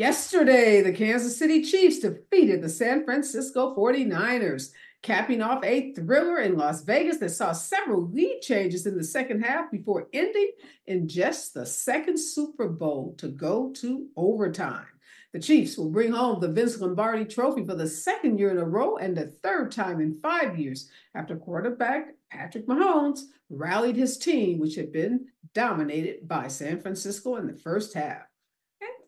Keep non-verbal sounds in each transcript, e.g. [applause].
Yesterday, the Kansas City Chiefs defeated the San Francisco 49ers, capping off a thriller in Las Vegas that saw several lead changes in the second half before ending in just the second Super Bowl to go to overtime. The Chiefs will bring home the Vince Lombardi trophy for the second year in a row and the third time in five years after quarterback Patrick Mahomes rallied his team, which had been dominated by San Francisco in the first half.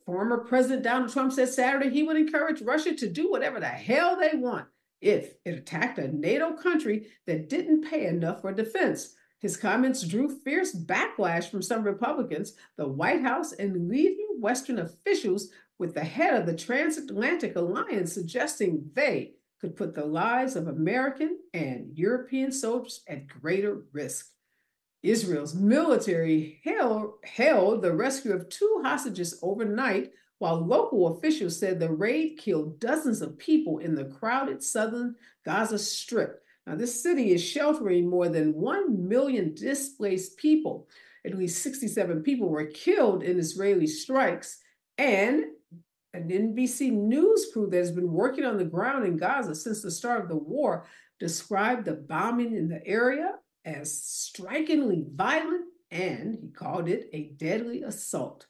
Former President Donald Trump said Saturday he would encourage Russia to do whatever the hell they want if it attacked a NATO country that didn't pay enough for defense. His comments drew fierce backlash from some Republicans, the White House, and leading Western officials with the head of the Transatlantic Alliance suggesting they could put the lives of American and European soldiers at greater risk. Israel's military held, held the rescue of two hostages overnight, while local officials said the raid killed dozens of people in the crowded southern Gaza Strip. Now, this city is sheltering more than 1 million displaced people. At least 67 people were killed in Israeli strikes, and an NBC News crew that has been working on the ground in Gaza since the start of the war described the bombing in the area as strikingly violent and he called it a deadly assault.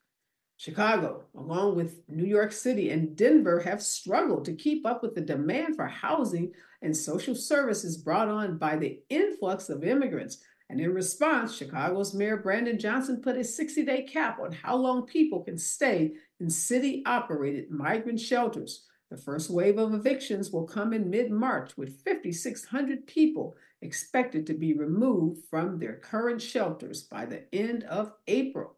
Chicago, along with New York City and Denver, have struggled to keep up with the demand for housing and social services brought on by the influx of immigrants. And in response, Chicago's Mayor Brandon Johnson put a 60 day cap on how long people can stay in city operated migrant shelters. The first wave of evictions will come in mid March, with 5,600 people expected to be removed from their current shelters by the end of April.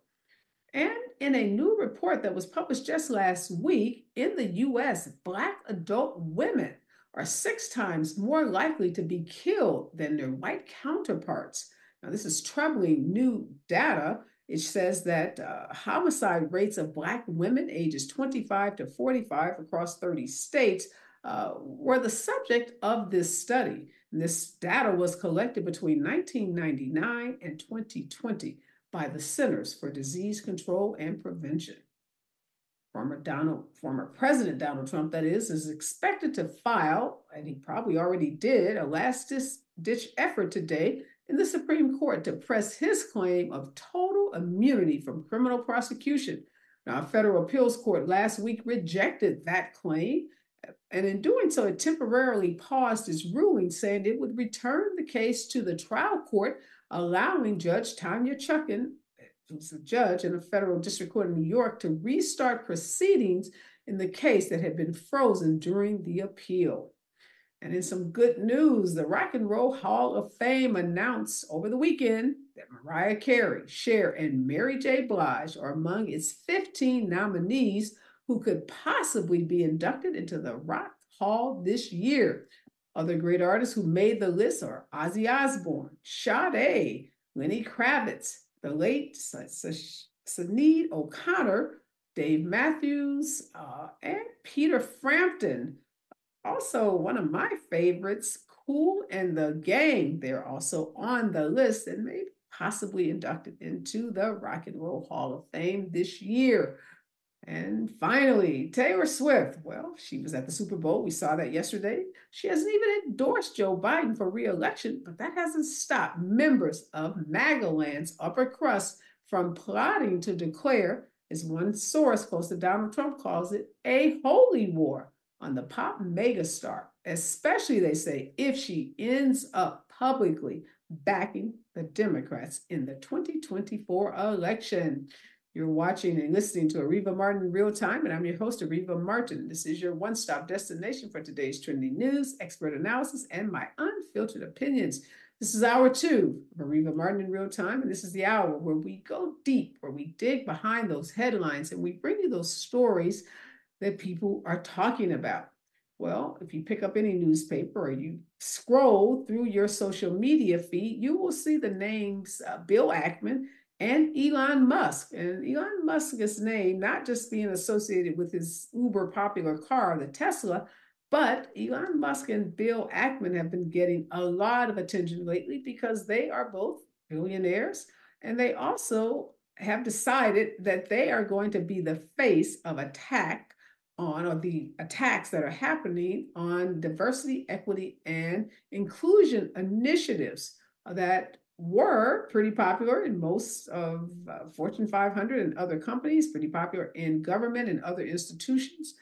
And in a new report that was published just last week in the US, Black adult women are six times more likely to be killed than their white counterparts. Now, this is troubling new data. It says that uh, homicide rates of Black women ages 25 to 45 across 30 states uh, were the subject of this study. This data was collected between 1999 and 2020 by the Centers for Disease Control and Prevention. Former Donald, former President Donald Trump, that is, is expected to file, and he probably already did, a last ditch effort today in the Supreme Court to press his claim of total immunity from criminal prosecution. Now, a federal appeals court last week rejected that claim, and in doing so, it temporarily paused its ruling, saying it would return the case to the trial court, allowing Judge Tanya Chutkan, who's a judge in a federal district court in New York, to restart proceedings in the case that had been frozen during the appeal. And in some good news, the Rock and Roll Hall of Fame announced over the weekend that Mariah Carey, Cher, and Mary J. Blige are among its 15 nominees who could possibly be inducted into the Rock Hall this year. Other great artists who made the list are Ozzy Osbourne, Sade, Lenny Kravitz, the late Sinead O'Connor, Dave Matthews, uh, and Peter Frampton. Also, one of my favorites, Kool and the Gang. They're also on the list and maybe possibly inducted into the Rock and Roll Hall of Fame this year. And finally, Taylor Swift. Well, she was at the Super Bowl. We saw that yesterday. She hasn't even endorsed Joe Biden for reelection, but that hasn't stopped members of MAGAland's upper crust from plotting to declare, as one source close to Donald Trump calls it, a holy war on the pop megastar, especially, they say, if she ends up publicly backing the Democrats in the 2024 election. You're watching and listening to Areva Martin in real time, and I'm your host, Areva Martin. This is your one stop destination for today's trending news, expert analysis, and my unfiltered opinions. This is hour two of Areva Martin in real time, and this is the hour where we go deep, where we dig behind those headlines and we bring you those stories that people are talking about. Well, if you pick up any newspaper or you scroll through your social media feed, you will see the names uh, Bill Ackman and Elon Musk. And Elon Musk's name not just being associated with his uber popular car, the Tesla, but Elon Musk and Bill Ackman have been getting a lot of attention lately because they are both billionaires and they also have decided that they are going to be the face of attack on or the attacks that are happening on diversity, equity, and inclusion initiatives that were pretty popular in most of uh, Fortune 500 and other companies, pretty popular in government and other institutions.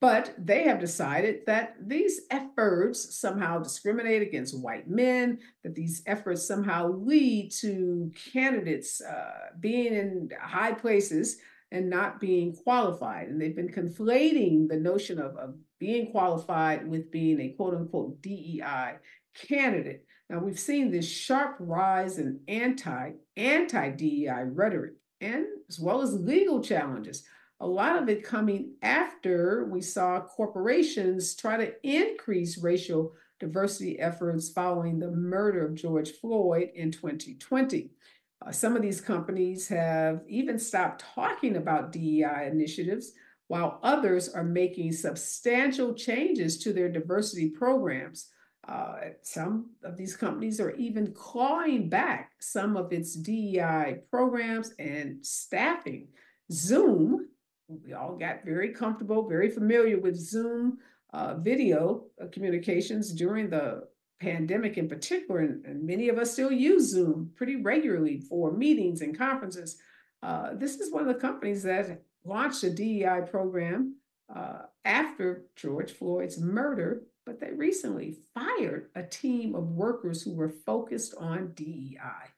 But they have decided that these efforts somehow discriminate against white men, that these efforts somehow lead to candidates uh, being in high places and not being qualified. And they've been conflating the notion of, of being qualified with being a quote unquote DEI candidate. Now we've seen this sharp rise in anti anti DEI rhetoric and as well as legal challenges. A lot of it coming after we saw corporations try to increase racial diversity efforts following the murder of George Floyd in 2020. Uh, some of these companies have even stopped talking about DEI initiatives, while others are making substantial changes to their diversity programs. Uh, some of these companies are even clawing back some of its DEI programs and staffing. Zoom, we all got very comfortable, very familiar with Zoom uh, video uh, communications during the pandemic in particular, and, and, many of us still use Zoom pretty regularly for meetings and conferences. Uh, this is one of the companies that launched a DEI program uh, after George Floyd's murder but they recently fired a team of workers who were focused on DEI.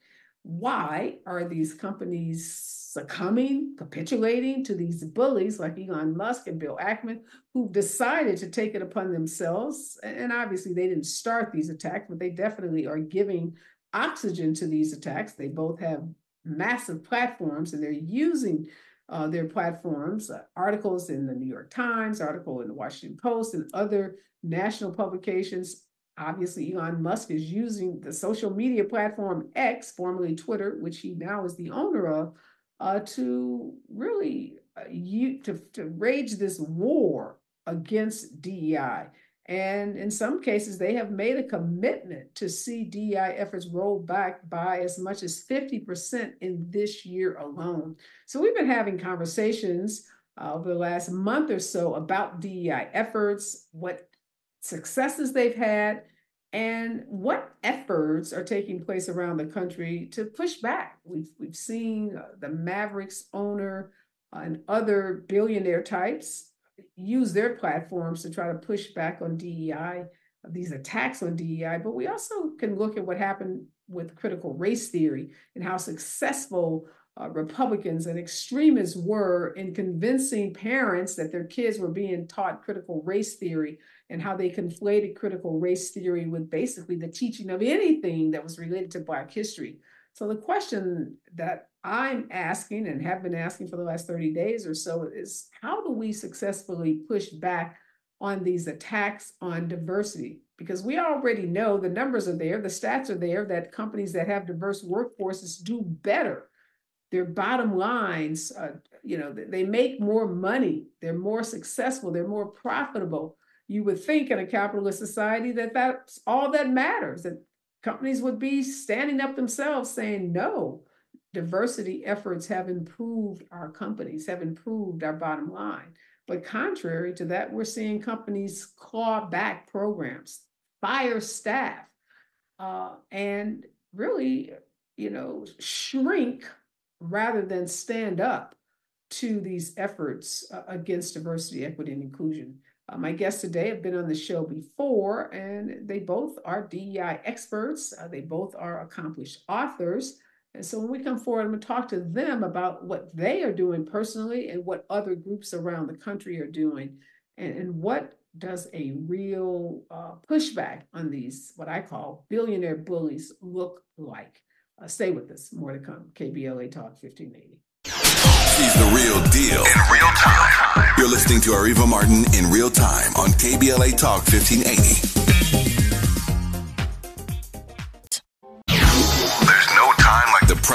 Why are these companies succumbing, capitulating to these bullies like Elon Musk and Bill Ackman, who've decided to take it upon themselves? And obviously, they didn't start these attacks, but they definitely are giving oxygen to these attacks. They both have massive platforms and they're using uh, their platforms, uh, articles in the New York Times, article in the Washington Post, and other national publications. Obviously, Elon Musk is using the social media platform X, formerly Twitter, which he now is the owner of, uh, to really uh, you, to, to rage this war against DEI. And in some cases, they have made a commitment to see DEI efforts rolled back by as much as 50% in this year alone. So we've been having conversations uh, over the last month or so about DEI efforts, what successes they've had, and what efforts are taking place around the country to push back. We've, we've seen uh, the Mavericks owner uh, and other billionaire types use their platforms to try to push back on DEI, these attacks on DEI, but we also can look at what happened with critical race theory and how successful uh, Republicans and extremists were in convincing parents that their kids were being taught critical race theory and how they conflated critical race theory with basically the teaching of anything that was related to Black history. So the question that I'm asking and have been asking for the last 30 days or so is how do we successfully push back on these attacks on diversity? Because we already know the numbers are there, the stats are there that companies that have diverse workforces do better. Their bottom lines, uh, you know, they make more money, they're more successful, they're more profitable. You would think in a capitalist society that that's all that matters, that companies would be standing up themselves saying, no, diversity efforts have improved our companies, have improved our bottom line. But contrary to that, we're seeing companies claw back programs, fire staff, uh, and really, you know, shrink rather than stand up to these efforts uh, against diversity, equity, and inclusion. Uh, my guests today have been on the show before, and they both are DEI experts. Uh, they both are accomplished authors. And so when we come forward, I'm going to talk to them about what they are doing personally and what other groups around the country are doing, and, and what does a real uh, pushback on these, what I call billionaire bullies, look like. Uh, stay with us. More to come. KBLA Talk 1580. She's the real deal in real time. You're listening to Areva Martin in real time on KBLA Talk 1580.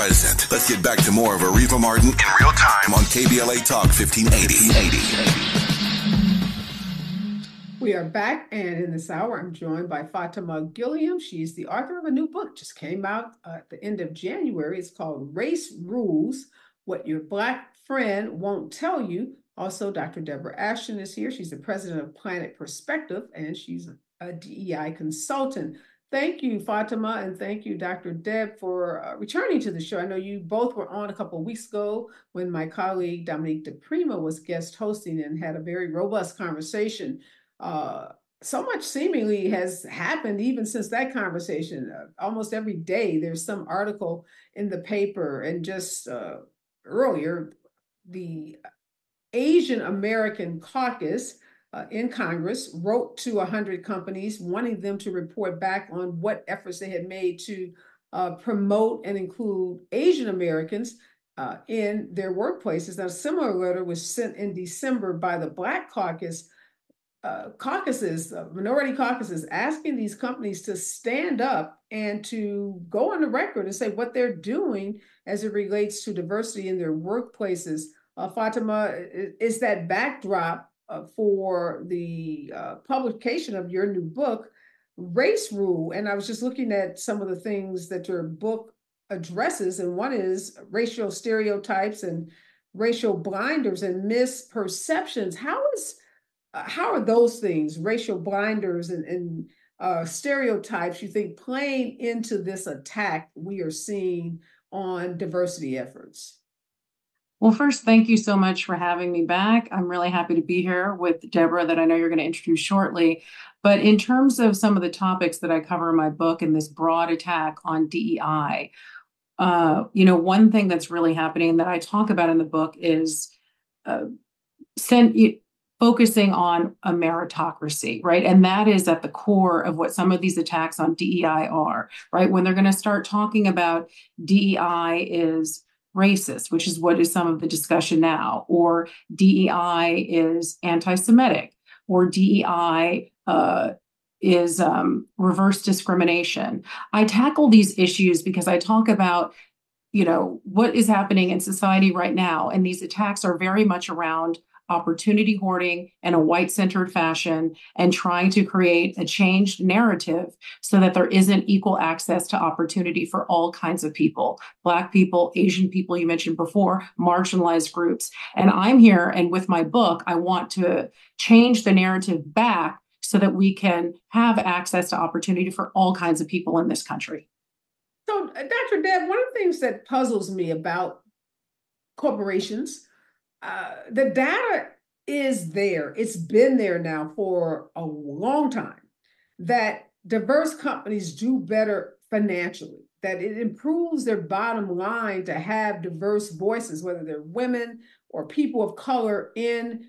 Let's get back to more of Areva Martin in real time on KBLA Talk 1580. We are back, and in this hour, I'm joined by Fatimah Gilliam. She's the author of a new book, just came out uh, at the end of January. It's called Race Rules What Your Black Friend Won't Tell You. Also, Dr. Deborah Ashton is here. She's the president of Planet Perspective, and she's a DEI consultant. Thank you, Fatimah, and thank you, Dr. Deb, for uh, returning to the show. I know you both were on a couple of weeks ago when my colleague Dominique DePrima was guest hosting and had a very robust conversation. Uh, so much seemingly has happened even since that conversation. Uh, almost every day, there's some article in the paper, and just uh, earlier, the Asian American Caucus uh, in Congress wrote to 100 companies wanting them to report back on what efforts they had made to uh, promote and include Asian Americans uh, in their workplaces. Now, a similar letter was sent in December by the Black Caucus. Uh, caucuses, uh, minority caucuses, asking these companies to stand up and to go on the record and say what they're doing as it relates to diversity in their workplaces. Uh, Fatimah, is that backdrop uh, for the uh, publication of your new book, Race Rule. And I was just looking at some of the things that your book addresses, and one is racial stereotypes and racial blinders and misperceptions. How is uh, how are those things, racial blinders and, and uh, stereotypes, you think playing into this attack we are seeing on diversity efforts? Well, first, thank you so much for having me back. I'm really happy to be here with Deborah, that I know you're going to introduce shortly. But in terms of some of the topics that I cover in my book and this broad attack on DEI, uh, you know, one thing that's really happening that I talk about in the book is uh, focusing on a meritocracy, right? And that is at the core of what some of these attacks on DEI are, right? When they're going to start talking about DEI is racist, which is what is some of the discussion now, or DEI is anti Semitic, or DEI uh, is um, reverse discrimination. I tackle these issues because I talk about you know what is happening in society right now and these attacks are very much around opportunity hoarding in a white centered fashion and trying to create a changed narrative so that there isn't equal access to opportunity for all kinds of people Black people, Asian people, you mentioned before, marginalized groups. And I'm here, and with my book, I want to change the narrative back so that we can have access to opportunity for all kinds of people in this country. So, uh, Dr. Deb, one of the things that puzzles me about corporations uh, the data is there. It's been there now for a long time that diverse companies do better financially, that it improves their bottom line to have diverse voices, whether they're women or people of color in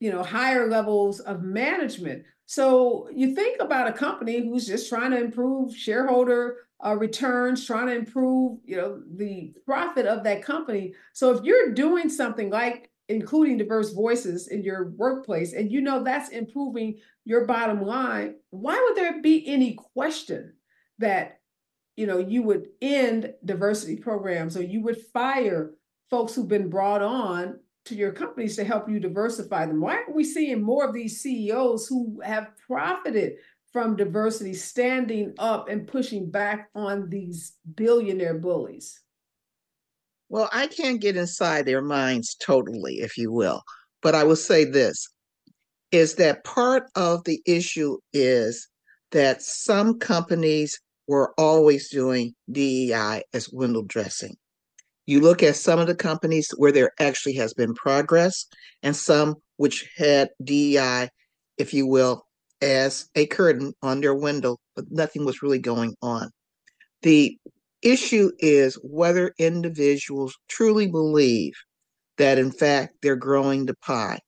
you know higher levels of management. So you think about a company who's just trying to improve shareholder uh, returns, trying to improve, you know, the profit of that company. So if you're doing something like including diverse voices in your workplace, and you know that's improving your bottom line, why would there be any question that you know you would end diversity programs or you would fire folks who've been brought on to your companies to help you diversify them? Why aren't we seeing more of these CEOs who have profited from diversity standing up and pushing back on these billionaire bullies? Well, I can't get inside their minds totally, if you will, but I will say this is that part of the issue is that some companies were always doing DEI as window dressing. You look at some of the companies where there actually has been progress, and some which had DEI, if you will, as a curtain on their window, but nothing was really going on. The issue is whether individuals truly believe that in fact they're growing the pie.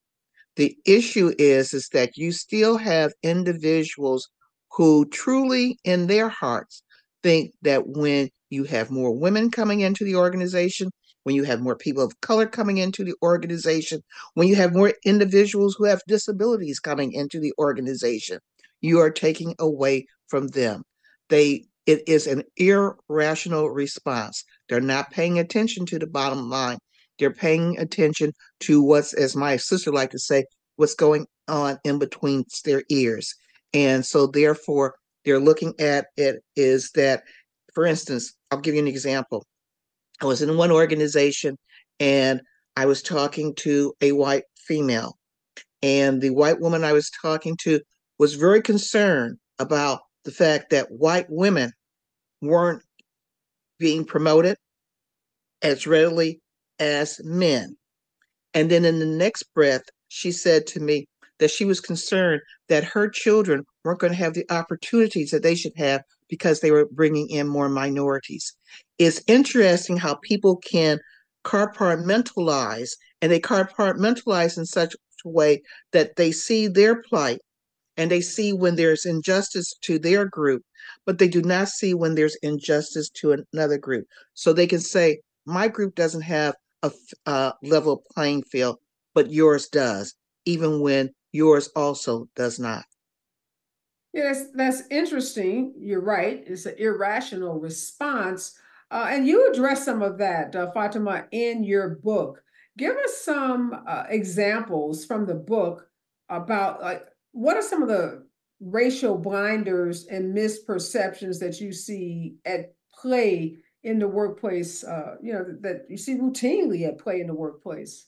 The issue is is that you still have individuals who truly in their hearts think that when you have more women coming into the organization, when you have more people of color coming into the organization, when you have more individuals who have disabilities coming into the organization, you are taking away from them. They it is an irrational response. They're not paying attention to the bottom line. They're paying attention to what's, as my sister like to say, what's going on in between their ears. And so therefore they're looking at it is that, for instance, I'll give you an example. I was in one organization and I was talking to a white female. And the white woman I was talking to was very concerned about the fact that white women weren't being promoted as readily as men. And then in the next breath, she said to me that she was concerned that her children weren't going to have the opportunities that they should have because they were bringing in more minorities. It's interesting how people can compartmentalize and they compartmentalize in such a way that they see their plight and they see when there's injustice to their group, but they do not see when there's injustice to another group. So they can say, my group doesn't have a, a level playing field, but yours does, even when yours also does not. That's, that's interesting. You're right. It's an irrational response. Uh, and you address some of that, uh, Fatimah, in your book. Give us some uh, examples from the book about like what are some of the racial blinders and misperceptions that you see at play in the workplace, uh, you know, that you see routinely at play in the workplace?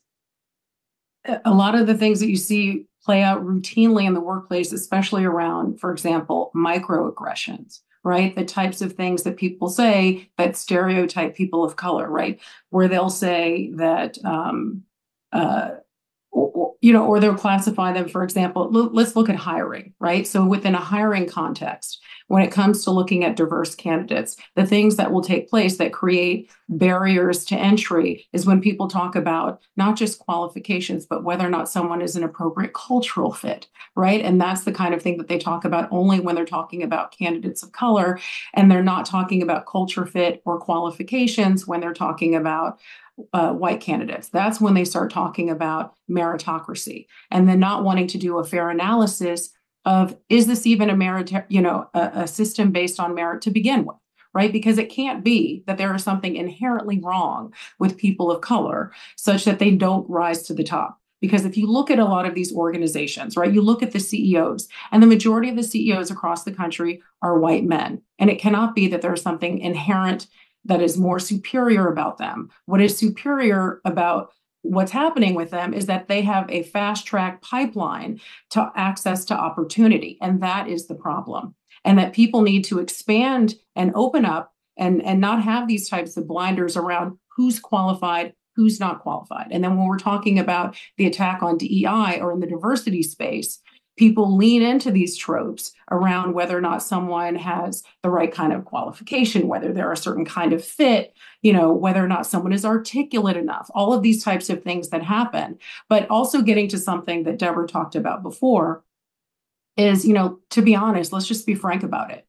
A lot of the things that you see play out routinely in the workplace, especially around, for example, microaggressions, right? The types of things that people say that stereotype people of color, right? Where they'll say that, um, uh, you know, or they'll classify them, for example, let's look at hiring, right? So within a hiring context, when it comes to looking at diverse candidates, the things that will take place that create barriers to entry is when people talk about not just qualifications, but whether or not someone is an appropriate cultural fit, right? And that's the kind of thing that they talk about only when they're talking about candidates of color. And they're not talking about culture fit or qualifications when they're talking about uh, white candidates. That's when they start talking about meritocracy and then not wanting to do a fair analysis of is this even a merit, you know, a, a system based on merit to begin with, right? Because it can't be that there is something inherently wrong with people of color such that they don't rise to the top. Because if you look at a lot of these organizations, right, you look at the CEOs, and the majority of the CEOs across the country are white men. And it cannot be that there's something inherent that is more superior about them. What is superior about what's happening with them is that they have a fast track pipeline to access to opportunity. And that is the problem. And that people need to expand and open up and, and not have these types of blinders around who's qualified, who's not qualified. And then when we're talking about the attack on DEI or in the diversity space, people lean into these tropes around whether or not someone has the right kind of qualification, whether they're a certain kind of fit, you know, whether or not someone is articulate enough, all of these types of things that happen. But also getting to something that Deborah talked about before is, you know, to be honest, let's just be frank about it.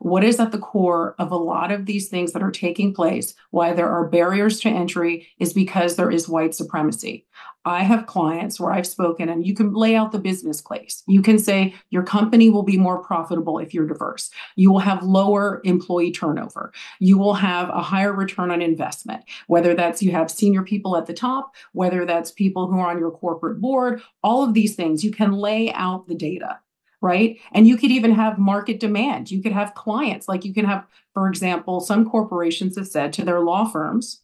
What is at the core of a lot of these things that are taking place, why there are barriers to entry, is because there is white supremacy. I have clients where I've spoken, and you can lay out the business case. You can say your company will be more profitable if you're diverse. You will have lower employee turnover. You will have a higher return on investment, whether that's you have senior people at the top, whether that's people who are on your corporate board, all of these things. You can lay out the data right? And you could even have market demand. You could have clients, like you can have, for example, some corporations have said to their law firms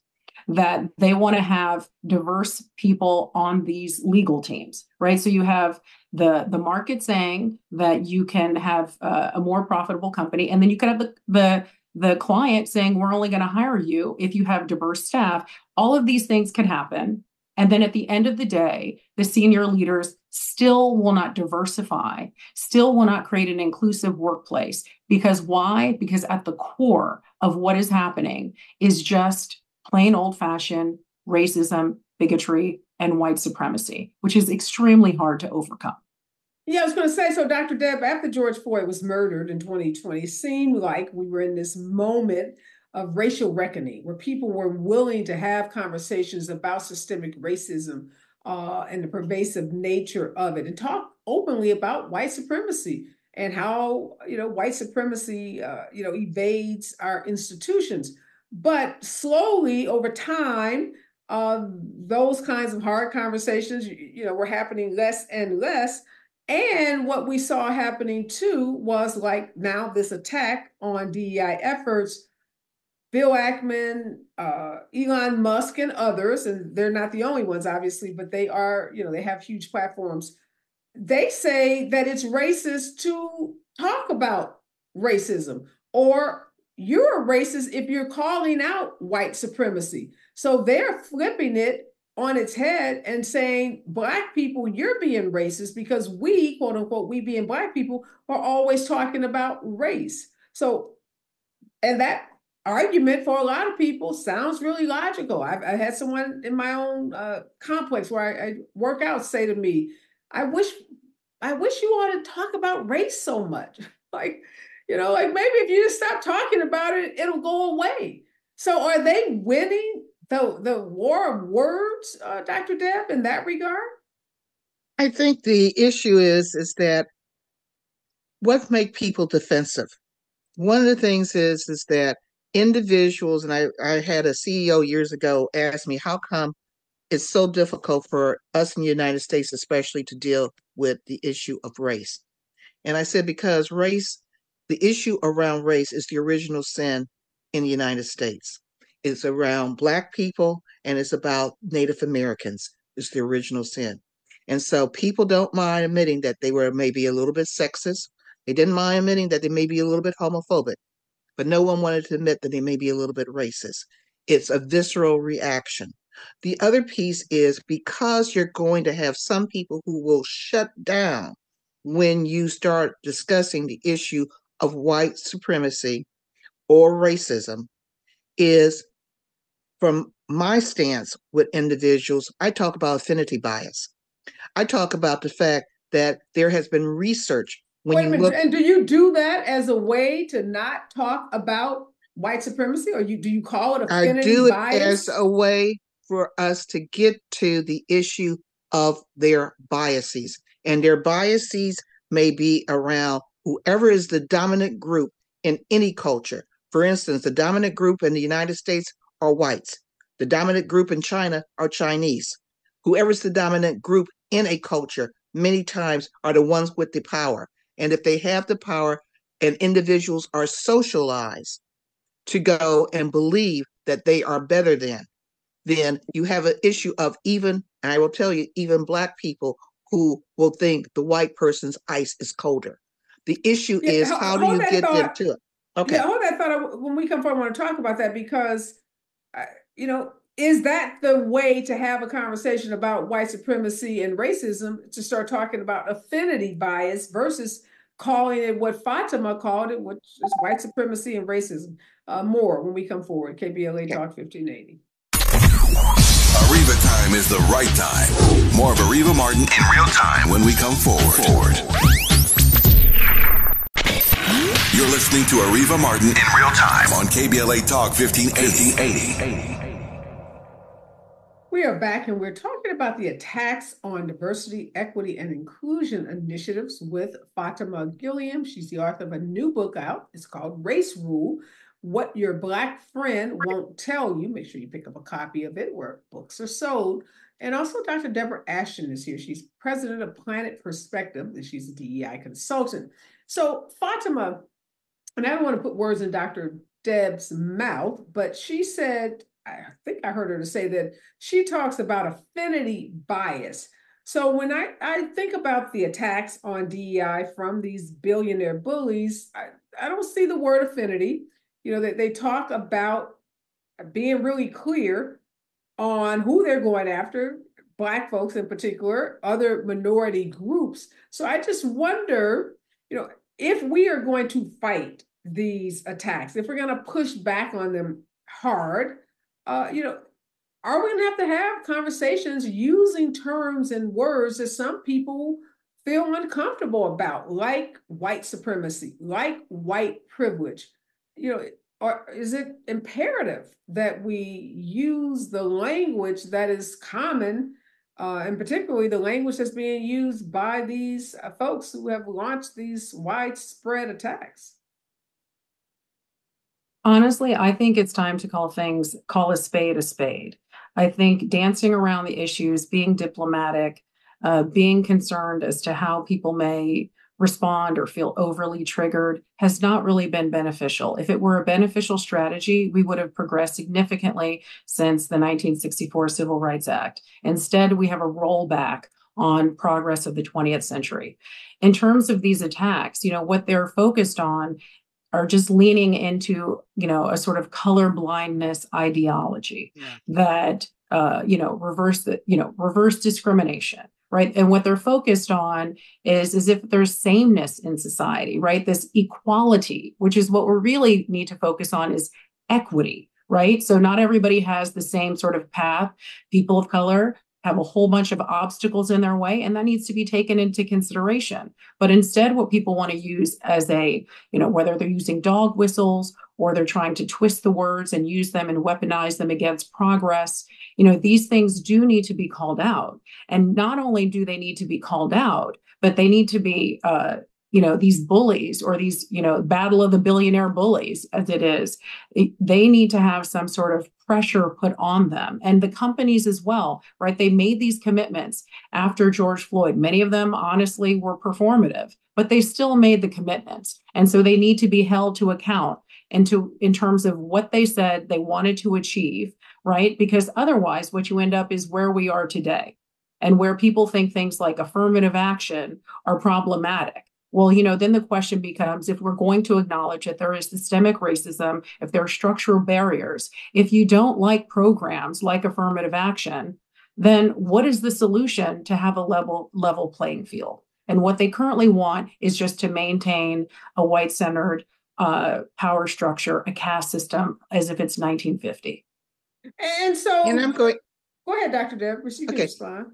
that they want to have diverse people on these legal teams, right? So you have the the market saying that you can have uh, a more profitable company, and then you could have the the the client saying we're only going to hire you if you have diverse staff. All of these things can happen. And then at the end of the day, the senior leaders still will not diversify, still will not create an inclusive workplace. Because why? Because at the core of what is happening is just plain old fashioned racism, bigotry, and white supremacy, which is extremely hard to overcome. Yeah, I was going to say so, Dr. Deb, after George Floyd was murdered in 2020, it seemed like we were in this moment of racial reckoning, where people were willing to have conversations about systemic racism uh, and the pervasive nature of it, and talk openly about white supremacy and how you know white supremacy uh, you know evades our institutions. But slowly over time, uh, those kinds of hard conversations, you, you know, were happening less and less. And what we saw happening too was like now this attack on DEI efforts Bill Ackman, uh, Elon Musk, and others, and they're not the only ones, obviously, but they are, you know, they have huge platforms. They say that it's racist to talk about racism, or you're a racist if you're calling out white supremacy. So they're flipping it on its head and saying, Black people, you're being racist because we, quote unquote, we being Black people, are always talking about race. So, and that argument for a lot of people sounds really logical. I've, I had someone in my own uh, complex where I, I, work out say to me, "I wish, I wish you ought to talk about race so much. [laughs] like, you know, like maybe if you just stop talking about it, it'll go away." So, are they winning the the war of words, uh, Dr. Deb, in that regard? I think the issue is is that what make people defensive. One of the things is is that individuals, and I, I had a CEO years ago ask me, how come it's so difficult for us in the United States, especially to deal with the issue of race? And I said, because race, the issue around race is the original sin in the United States. It's around Black people and it's about Native Americans, is the original sin. And so people don't mind admitting that they were maybe a little bit sexist. They didn't mind admitting that they may be a little bit homophobic but no one wanted to admit that they may be a little bit racist. It's a visceral reaction. The other piece is because you're going to have some people who will shut down when you start discussing the issue of white supremacy or racism, is from my stance with individuals, I talk about affinity bias. I talk about the fact that there has been research when Wait a minute, look, and do you do that as a way to not talk about white supremacy, or you do you call it affinity I do bias? it as a way for us to get to the issue of their biases, and their biases may be around whoever is the dominant group in any culture. For instance, the dominant group in the United States are whites. The dominant group in China are Chinese. Whoever's the dominant group in a culture many times are the ones with the power. And if they have the power and individuals are socialized to go and believe that they are better than, then you have an issue of even, and I will tell you, even Black people who will think the white person's ice is colder. The issue yeah, is how do you get thought, them to it? Okay. Yeah, hold that thought. When we come forward, I want to talk about that because, uh, you know, is that the way to have a conversation about white supremacy and racism to start talking about affinity bias versus calling it what Fatimah called it, which is white supremacy and racism, uh, more when we come forward. KBLA Talk 1580. Areva time is the right time. More of Areva Martin in real time when we come forward. forward. You're listening to Areva Martin in real time on KBLA Talk 1580. 1580. We are back and we're talking about the attacks on diversity, equity, and inclusion initiatives with Fatimah Gilliam. She's the author of a new book out. It's called Race Rule What Your Black Friend Won't Tell You. Make sure you pick up a copy of it where books are sold. And also, Dr. Deborah Ashton is here. She's president of Planet Perspective, and she's a DEI consultant. So, Fatimah, and I don't want to put words in Dr. Deb's mouth, but she said I think I heard her to say that she talks about affinity bias. So when I, I think about the attacks on DEI from these billionaire bullies, I, I don't see the word affinity. You know, they, they talk about being really clear on who they're going after, Black folks in particular, other minority groups. So I just wonder, you know, if we are going to fight these attacks, if we're going to push back on them hard, uh, you know, are we going to have to have conversations using terms and words that some people feel uncomfortable about, like white supremacy, like white privilege? You know, or is it imperative that we use the language that is common, uh, and particularly the language that's being used by these uh, folks who have launched these widespread attacks? Honestly, I think it's time to call things, call a spade a spade. I think dancing around the issues, being diplomatic, uh, being concerned as to how people may respond or feel overly triggered has not really been beneficial. If it were a beneficial strategy, we would have progressed significantly since the 1964 Civil Rights Act. Instead, we have a rollback on progress of the 20th century. In terms of these attacks, you know, what they're focused on are just leaning into, you know, a sort of color blindness ideology yeah. that uh, you know, reverse the, you know, reverse discrimination right? And what they're focused on is is if there's sameness in society right? This equality which is what we really need to focus on is equity right? So not everybody has the same sort of path. People of color have a whole bunch of obstacles in their way and that needs to be taken into consideration. But instead what people want to use as a you know whether they're using dog whistles or they're trying to twist the words and use them and weaponize them against progress you know these things do need to be called out. And not only do they need to be called out but they need to be uh, you know these bullies or these you know battle of the billionaire bullies as it is they need to have some sort of pressure put on them and the companies as well right? They made these commitments after george floyd. Many of them honestly were performative but they still made the commitments and so they need to be held to account and to in terms of what they said they wanted to achieve right? Because otherwise what you end up is where we are today and where people think things like affirmative action are problematic well, you know, then the question becomes if we're going to acknowledge that there is systemic racism, if there are structural barriers, if you don't like programs like affirmative action, then what is the solution to have a level level playing field? And what they currently want is just to maintain a white centered uh, power structure, a caste system, as if it's 1950. And so, and I'm going. Go ahead, Dr. Deb. You okay. respond.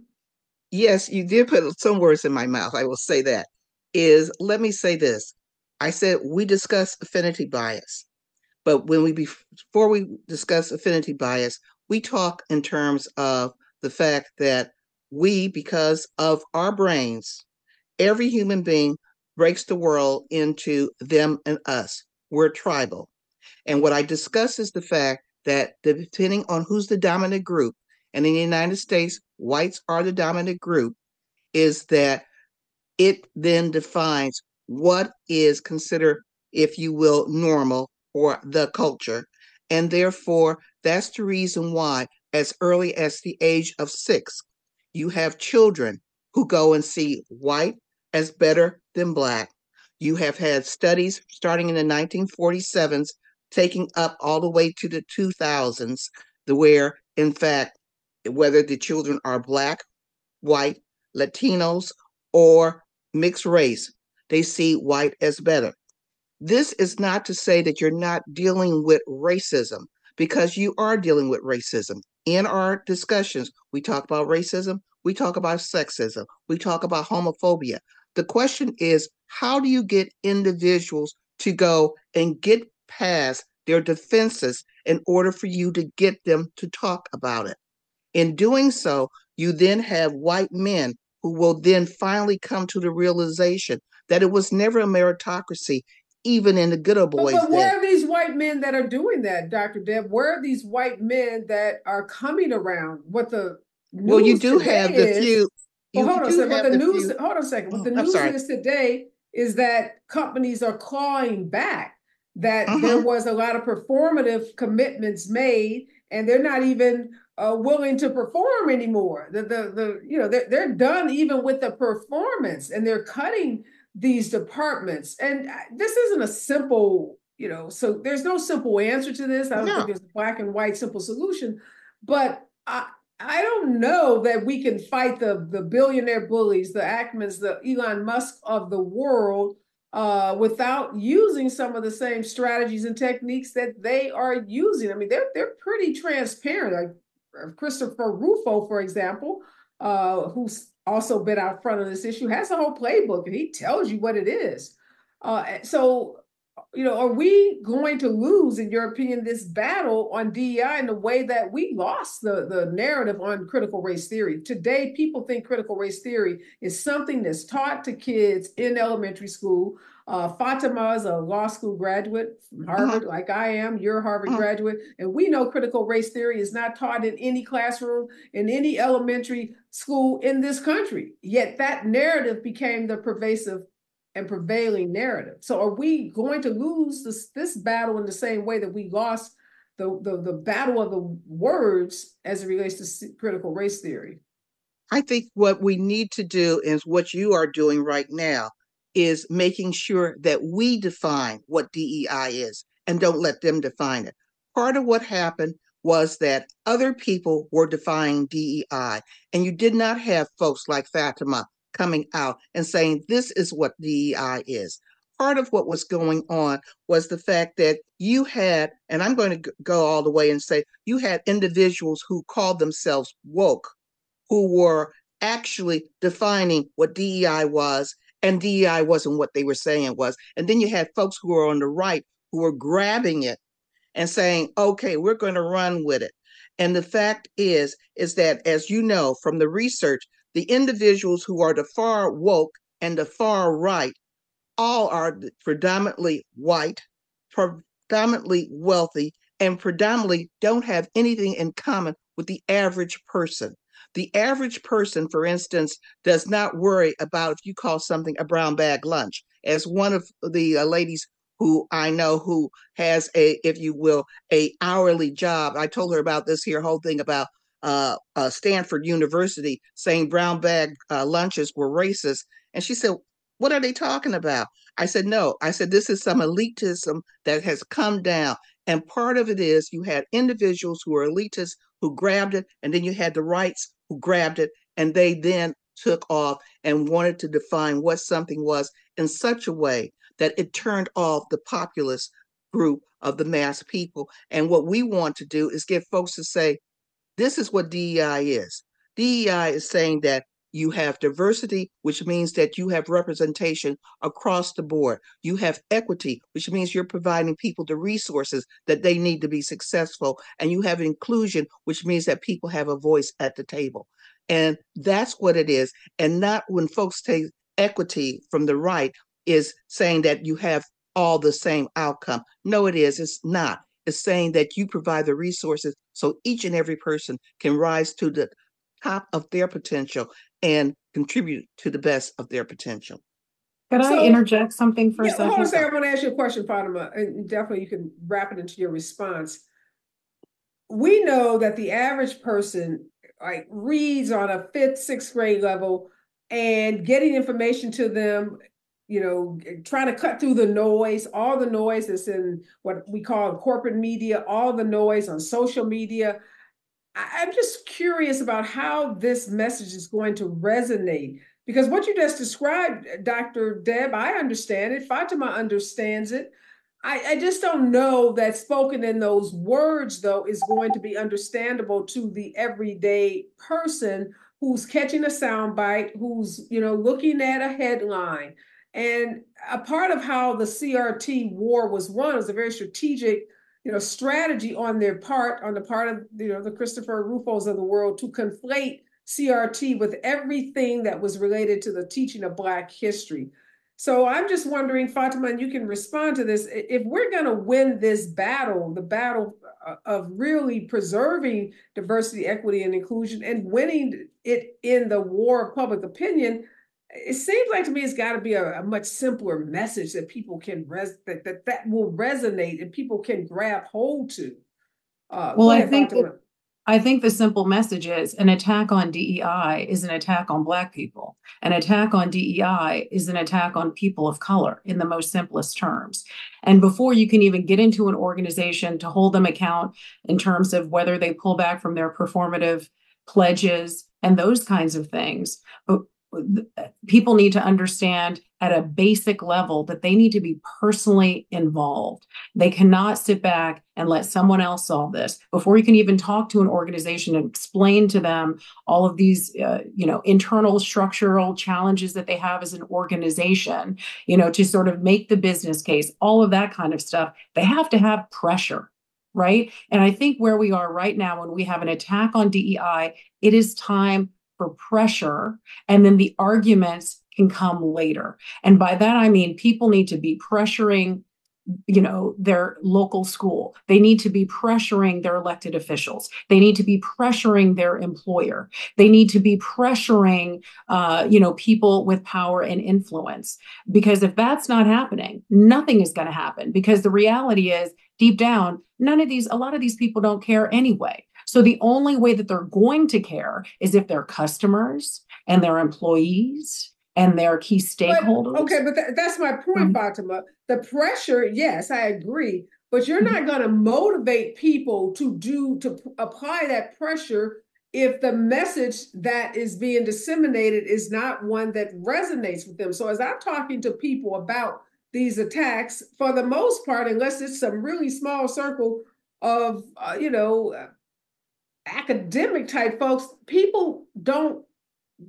Yes, you did put some words in my mouth. I will say that is let me say this. I said we discuss affinity bias, but when we before we discuss affinity bias, we talk in terms of the fact that we, because of our brains, every human being breaks the world into them and us. We're tribal. And what I discuss is the fact that depending on who's the dominant group, and in the United States, whites are the dominant group, is that it then defines what is considered, if you will, normal or the culture. And therefore, that's the reason why, as early as the age of six, you have children who go and see white as better than black. You have had studies starting in the 1947s, taking up all the way to the 2000s, where, in fact, whether the children are black, white, Latinos, or mixed race, they see white as better. This is not to say that you're not dealing with racism, because you are dealing with racism. In our discussions, we talk about racism, we talk about sexism, we talk about homophobia. The question is, how do you get individuals to go and get past their defenses in order for you to get them to talk about it? In doing so, you then have white men who will then finally come to the realization that it was never a meritocracy, even in the good old boys. But, but where are these white men that are doing that, Dr. Deb? Where are these white men that are coming around? What the well, you do have the few. Well, hold on a second. What the, the news? Few, hold on a second. What the news is today is that companies are clawing back. That uh-huh. there was a lot of performative commitments made, and they're not even uh, willing to perform anymore. The, the, the you know, they're, they're done even with the performance and they're cutting these departments. And uh, this isn't a simple, you know, so there's no simple answer to this. I don't no. think there's a black and white simple solution, but I, I don't know that we can fight the, the billionaire bullies, the Ackmans, the Elon Musk of the world uh, without using some of the same strategies and techniques that they are using. I mean, they're they're pretty transparent. Like Christopher Rufo, for example, uh, who's also been out front of this issue, has a whole playbook and he tells you what it is. Uh, so, you know, are we going to lose, in your opinion, this battle on DEI in the way that we lost the, the narrative on critical race theory? Today, people think critical race theory is something that's taught to kids in elementary school uh, Fatimah is a law school graduate from uh-huh. Harvard, uh-huh. like I am. You're a Harvard uh-huh. graduate. And we know critical race theory is not taught in any classroom, in any elementary school in this country. Yet that narrative became the pervasive and prevailing narrative. So are we going to lose this this battle in the same way that we lost the the, the battle of the words as it relates to critical race theory? I think what we need to do is what you are doing right now is making sure that we define what DEI is and don't let them define it. Part of what happened was that other people were defining DEI, and you did not have folks like Fatimah coming out and saying, This is what DEI is. Part of what was going on was the fact that you had, and I'm going to go all the way and say, you had individuals who called themselves woke, who were actually defining what DEI was, and DEI wasn't what they were saying was. And then you had folks who were on the right who were grabbing it and saying, okay, we're going to run with it. And the fact is, is that as you know from the research, the individuals who are the far woke and the far right all are predominantly white, predominantly wealthy, and predominantly don't have anything in common with the average person. The average person, for instance, does not worry about if you call something a brown bag lunch. As one of the uh, ladies who I know who has a, if you will, a hourly job. I told her about this here whole thing about uh, uh, Stanford University saying brown bag uh, lunches were racist, and she said, "What are they talking about?" I said, "No." I said, "This is some elitism that has come down." And part of it is you had individuals who were elitists who grabbed it, and then you had the rights who grabbed it, and they then took off and wanted to define what something was in such a way that it turned off the populist group of the mass people. And what we want to do is get folks to say, this is what DEI is. DEI is saying that you have diversity, which means that you have representation across the board. You have equity, which means you're providing people the resources that they need to be successful. And you have inclusion, which means that people have a voice at the table. And that's what it is. And not when folks take equity from the right, is saying that you have all the same outcome. No, it is. It's not. It's saying that you provide the resources so each and every person can rise to the top of their potential and contribute to the best of their potential. Could so, I interject something for yeah, a second? Hold on a second. I want to ask you a question, Fatimah, and definitely you can wrap it into your response. We know that the average person like reads on a fifth, sixth grade level, and getting information to them you know, trying to cut through the noise, all the noise that's in what we call corporate media, all the noise on social media. I'm just curious about how this message is going to resonate because what you just described, uh, Dr. Deb, I understand it. Fatimah understands it. I, I, just don't know that spoken in those words, though, is going to be understandable to the everyday person who's catching a soundbite, who's you know looking at a headline, and a part of how the CRT war was won was a very strategic, you know, strategy on their part, on the part of you know the Christopher Rufos of the world to conflate CRT with everything that was related to the teaching of Black history. So I'm just wondering, Fatimah, and you can respond to this. If we're going to win this battle, the battle uh, of really preserving diversity, equity, and inclusion, and winning it in the war of public opinion, it seems like to me it's got to be a, a, much simpler message that people can res that, that that will resonate and people can grab hold to. Uh, well, I think I think the simple message is an attack on DEI is an attack on Black people. An attack on DEI is an attack on people of color in the most simplest terms. And before you can even get into an organization to hold them account in terms of whether they pull back from their performative pledges and those kinds of things, but people need to understand at a basic level that they need to be personally involved. They cannot sit back and let someone else solve this. Before you can even talk to an organization and explain to them all of these, uh, you know, internal structural challenges that they have as an organization, you know, to sort of make the business case, all of that kind of stuff, they have to have pressure right? And I think where we are right now, when we have an attack on DEI, it is time for pressure, and then the arguments can come later. And by that, I mean people need to be pressuring you know their local school. They need to be pressuring their elected officials. They need to be pressuring their employer. They need to be pressuring uh, you know people with power and influence. Because if that's not happening nothing is going to happen. Because the reality is deep down none of these a lot of these people don't care anyway so the only way that they're going to care is if their customers and their employees and their key stakeholders. But, okay, but th- that's my point, mm-hmm. Fatimah. The pressure, yes, I agree, but you're mm-hmm. not going to motivate people to do to p- apply that pressure if the message that is being disseminated is not one that resonates with them. So as I'm talking to people about these attacks, for the most part, unless it's some really small circle of uh, you know academic type folks, people don't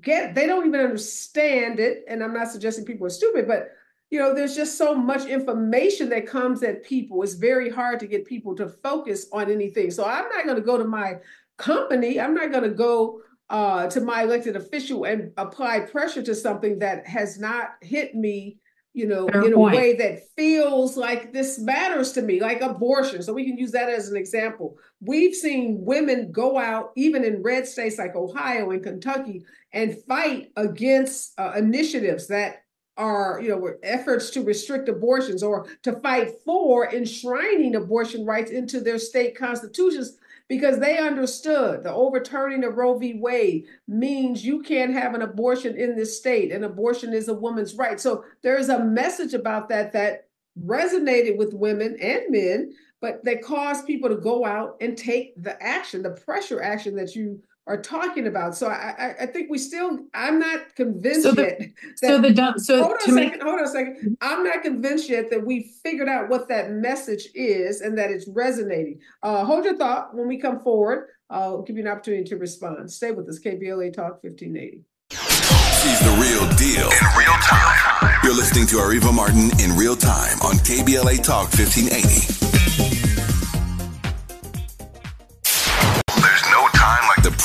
get they don't even understand it. And i'm not suggesting people are stupid but you know there's just so much information that comes at people. It's very hard to get people to focus on anything. So i'm not going to go to my company. I'm not going to go uh, to my elected official and apply pressure to something that has not hit me you know, Fair in point. a way that feels like this matters to me, like abortion. So we can use that as an example. We've seen women go out, even in red states like Ohio and Kentucky, and fight against uh, initiatives that are, you know, efforts to restrict abortions or to fight for enshrining abortion rights into their state constitutions because they understood the overturning of Roe v. Wade means you can't have an abortion in this state, and abortion is a woman's right. So there's a message about that that resonated with women and men, but that caused people to go out and take the action, the pressure action that you are talking about. So I, I, think we still. I'm not convinced so the, yet. That, so the so hold on a second. hold on a second. I'm not convinced yet that we figured out what that message is and that it's resonating. Uh, hold your thought when we come forward. I'll give you an opportunity to respond. Stay with us. KBLA Talk 1580. She's the real deal in real time. You're listening to Areva Martin in real time on KBLA Talk 1580.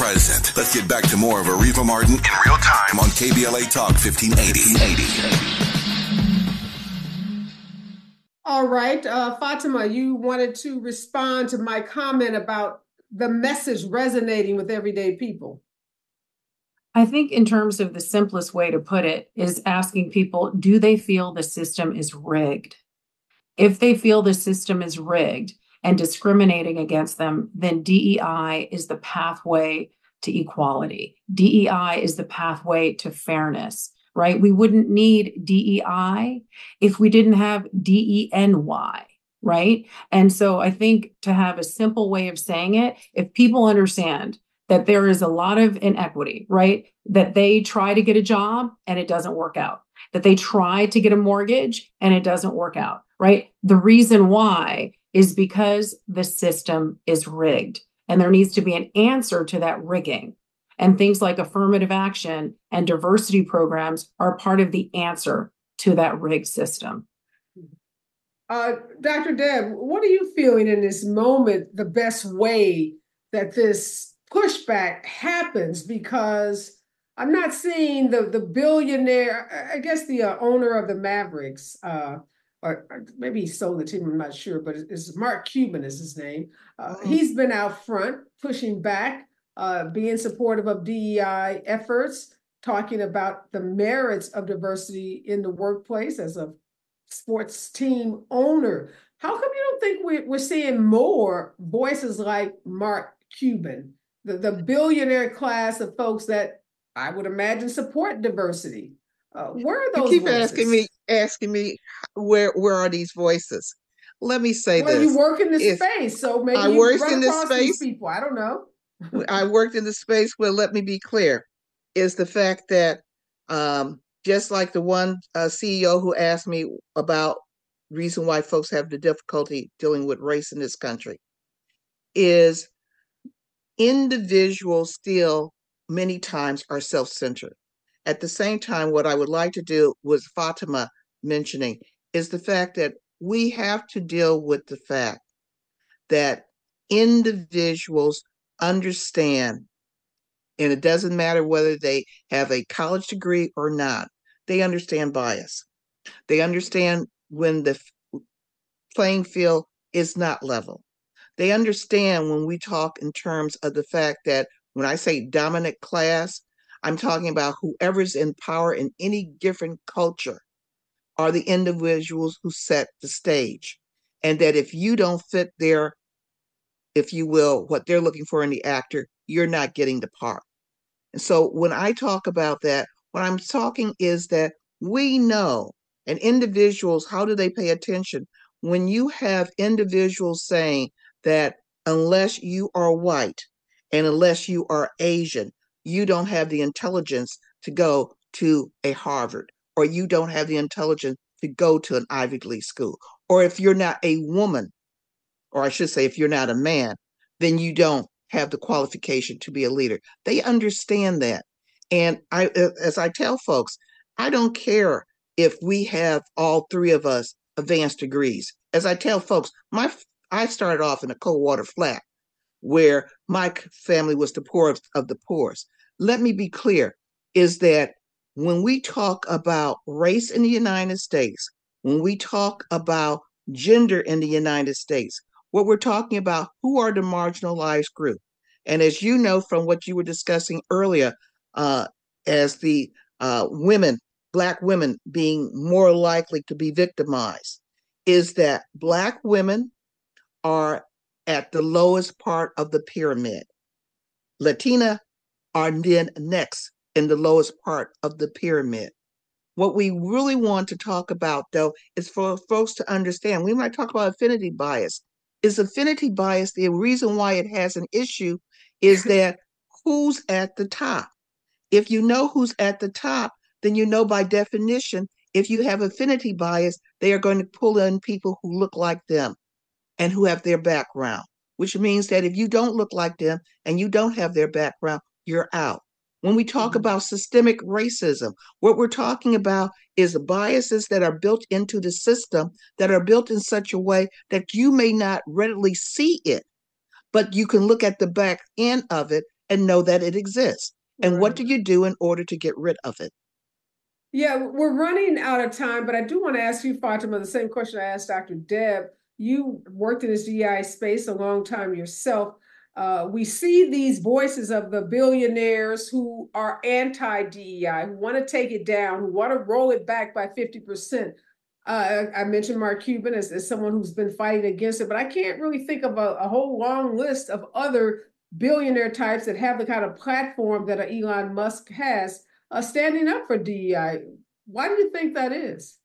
Present. Let's get back to more of Areva Martin in real time on KBLA Talk 1580. All right, uh, Fatimah, you wanted to respond to my comment about the message resonating with everyday people. I think, in terms of the simplest way to put it, is asking people do they feel the system is rigged? If they feel the system is rigged, and discriminating against them, then DEI is the pathway to equality. DEI is the pathway to fairness, right? We wouldn't need DEI if we didn't have DENY, right? And so I think to have a simple way of saying it, if people understand that there is a lot of inequity, right? That they try to get a job and it doesn't work out, that they try to get a mortgage and it doesn't work out, right? The reason why is because the system is rigged. And there needs to be an answer to that rigging. And things like affirmative action and diversity programs are part of the answer to that rigged system. Uh, Dr. Deb, what are you feeling in this moment the best way that this pushback happens? Because I'm not seeing the, the billionaire, I guess the uh, owner of the Mavericks, uh, or, maybe he sold the team, I'm not sure, but it's Mark Cuban is his name. Uh, oh. He's been out front pushing back, uh, being supportive of DEI efforts, talking about the merits of diversity in the workplace as a sports team owner. How come you don't think we're, we're seeing more voices like Mark Cuban, the, the billionaire class of folks that I would imagine support diversity? Uh, where are those? You keep voices? asking me, asking me, where where are these voices? Let me say well, this. you work in this space, so maybe I worked in this space. People, I don't know. I worked in the space where, let me be clear, is the fact that um, just like the one uh, CEO who asked me about reason why folks have the difficulty dealing with race in this country, is individuals still many times are self-centered. At the same time, what I would like to do was Fatimah mentioning is the fact that we have to deal with the fact that individuals understand, and it doesn't matter whether they have a college degree or not, they understand bias. They understand when the playing field is not level. They understand when we talk in terms of the fact that when I say dominant class, I'm talking about whoever's in power in any different culture are the individuals who set the stage. And that if you don't fit their, if you will, what they're looking for in the actor, you're not getting the part. And so when I talk about that, what I'm talking is that we know and individuals, how do they pay attention? When you have individuals saying that unless you are white and unless you are Asian, you don't have the intelligence to go to a Harvard, or you don't have the intelligence to go to an Ivy League school, or if you're not a woman, or I should say, if you're not a man, then you don't have the qualification to be a leader. They understand that. And I, as I tell folks, I don't care if we have all three of us advanced degrees. As I tell folks, my I started off in a cold water flat where my family was the poorest of the poorest. Let me be clear is that when we talk about race in the United States, when we talk about gender in the United States, what we're talking about, who are the marginalized group? And as you know from what you were discussing earlier, uh, as the uh, women, Black women being more likely to be victimized, is that Black women are at the lowest part of the pyramid. Latina are then next in the lowest part of the pyramid. What we really want to talk about, though, is for folks to understand. We might talk about affinity bias. Is affinity bias the reason why it has an issue? Is [laughs] that who's at the top? If you know who's at the top, then you know by definition, if you have affinity bias, they are going to pull in people who look like them and who have their background, which means that if you don't look like them and you don't have their background, you're out. When we talk mm-hmm. about systemic racism, what we're talking about is biases that are built into the system that are built in such a way that you may not readily see it, but you can look at the back end of it and know that it exists. And right. what do you do in order to get rid of it? Yeah, we're running out of time, but I do want to ask you, Fatimah, the same question I asked Dr. Deb you worked in this DEI space a long time yourself. Uh, we see these voices of the billionaires who are anti DEI, who want to take it down, who want to roll it back by 50%. Uh, I mentioned Mark Cuban as, as someone who's been fighting against it, but I can't really think of a, a whole long list of other billionaire types that have the kind of platform that Elon Musk has uh, standing up for DEI. Why do you think that is?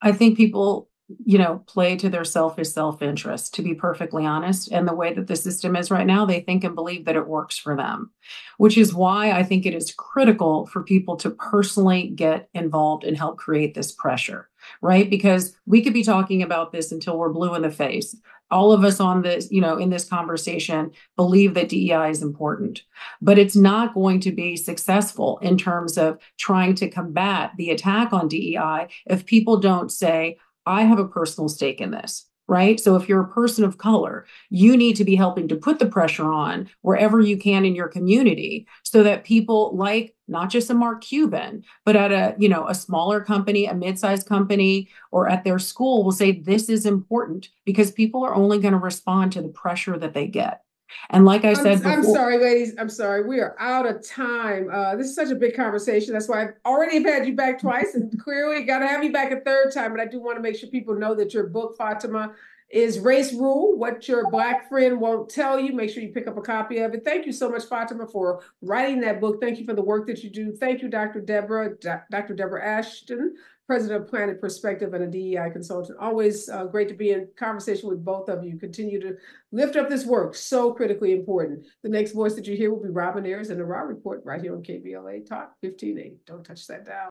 I think people you know, play to their selfish self interest, to be perfectly honest. And the way that the system is right now, they think and believe that it works for them, which is why I think it is critical for people to personally get involved and help create this pressure, right? Because we could be talking about this until we're blue in the face. All of us on this, you know, in this conversation believe that DEI is important, but it's not going to be successful in terms of trying to combat the attack on DEI if people don't say, I have a personal stake in this, right? So if you're a person of color, you need to be helping to put the pressure on wherever you can in your community so that people like not just a Mark Cuban, but at a, you know, a smaller company, a mid-sized company or at their school will say this is important because people are only going to respond to the pressure that they get. And like I said, I'm, before, I'm, sorry, ladies. I'm sorry. We are out of time. Uh, this is such a big conversation. That's why I've already had you back twice, and [laughs] clearly got to have you back a third time. But I do want to make sure people know that your book, Fatimah, is Race Rule: What Your Black Friend Won't Tell You. Make sure you pick up a copy of it. Thank you so much, Fatimah, for writing that book. Thank you for the work that you do. Thank you, Dr. Deborah, Dr. Deborah Ashton, president of Planet Perspective and a DEI consultant. Always uh, great to be in conversation with both of you. Continue to lift up this work, so critically important. The next voice that you hear will be Robin Ayers and the Raw Report right here on KBLA Talk 1580. Don't touch that dial.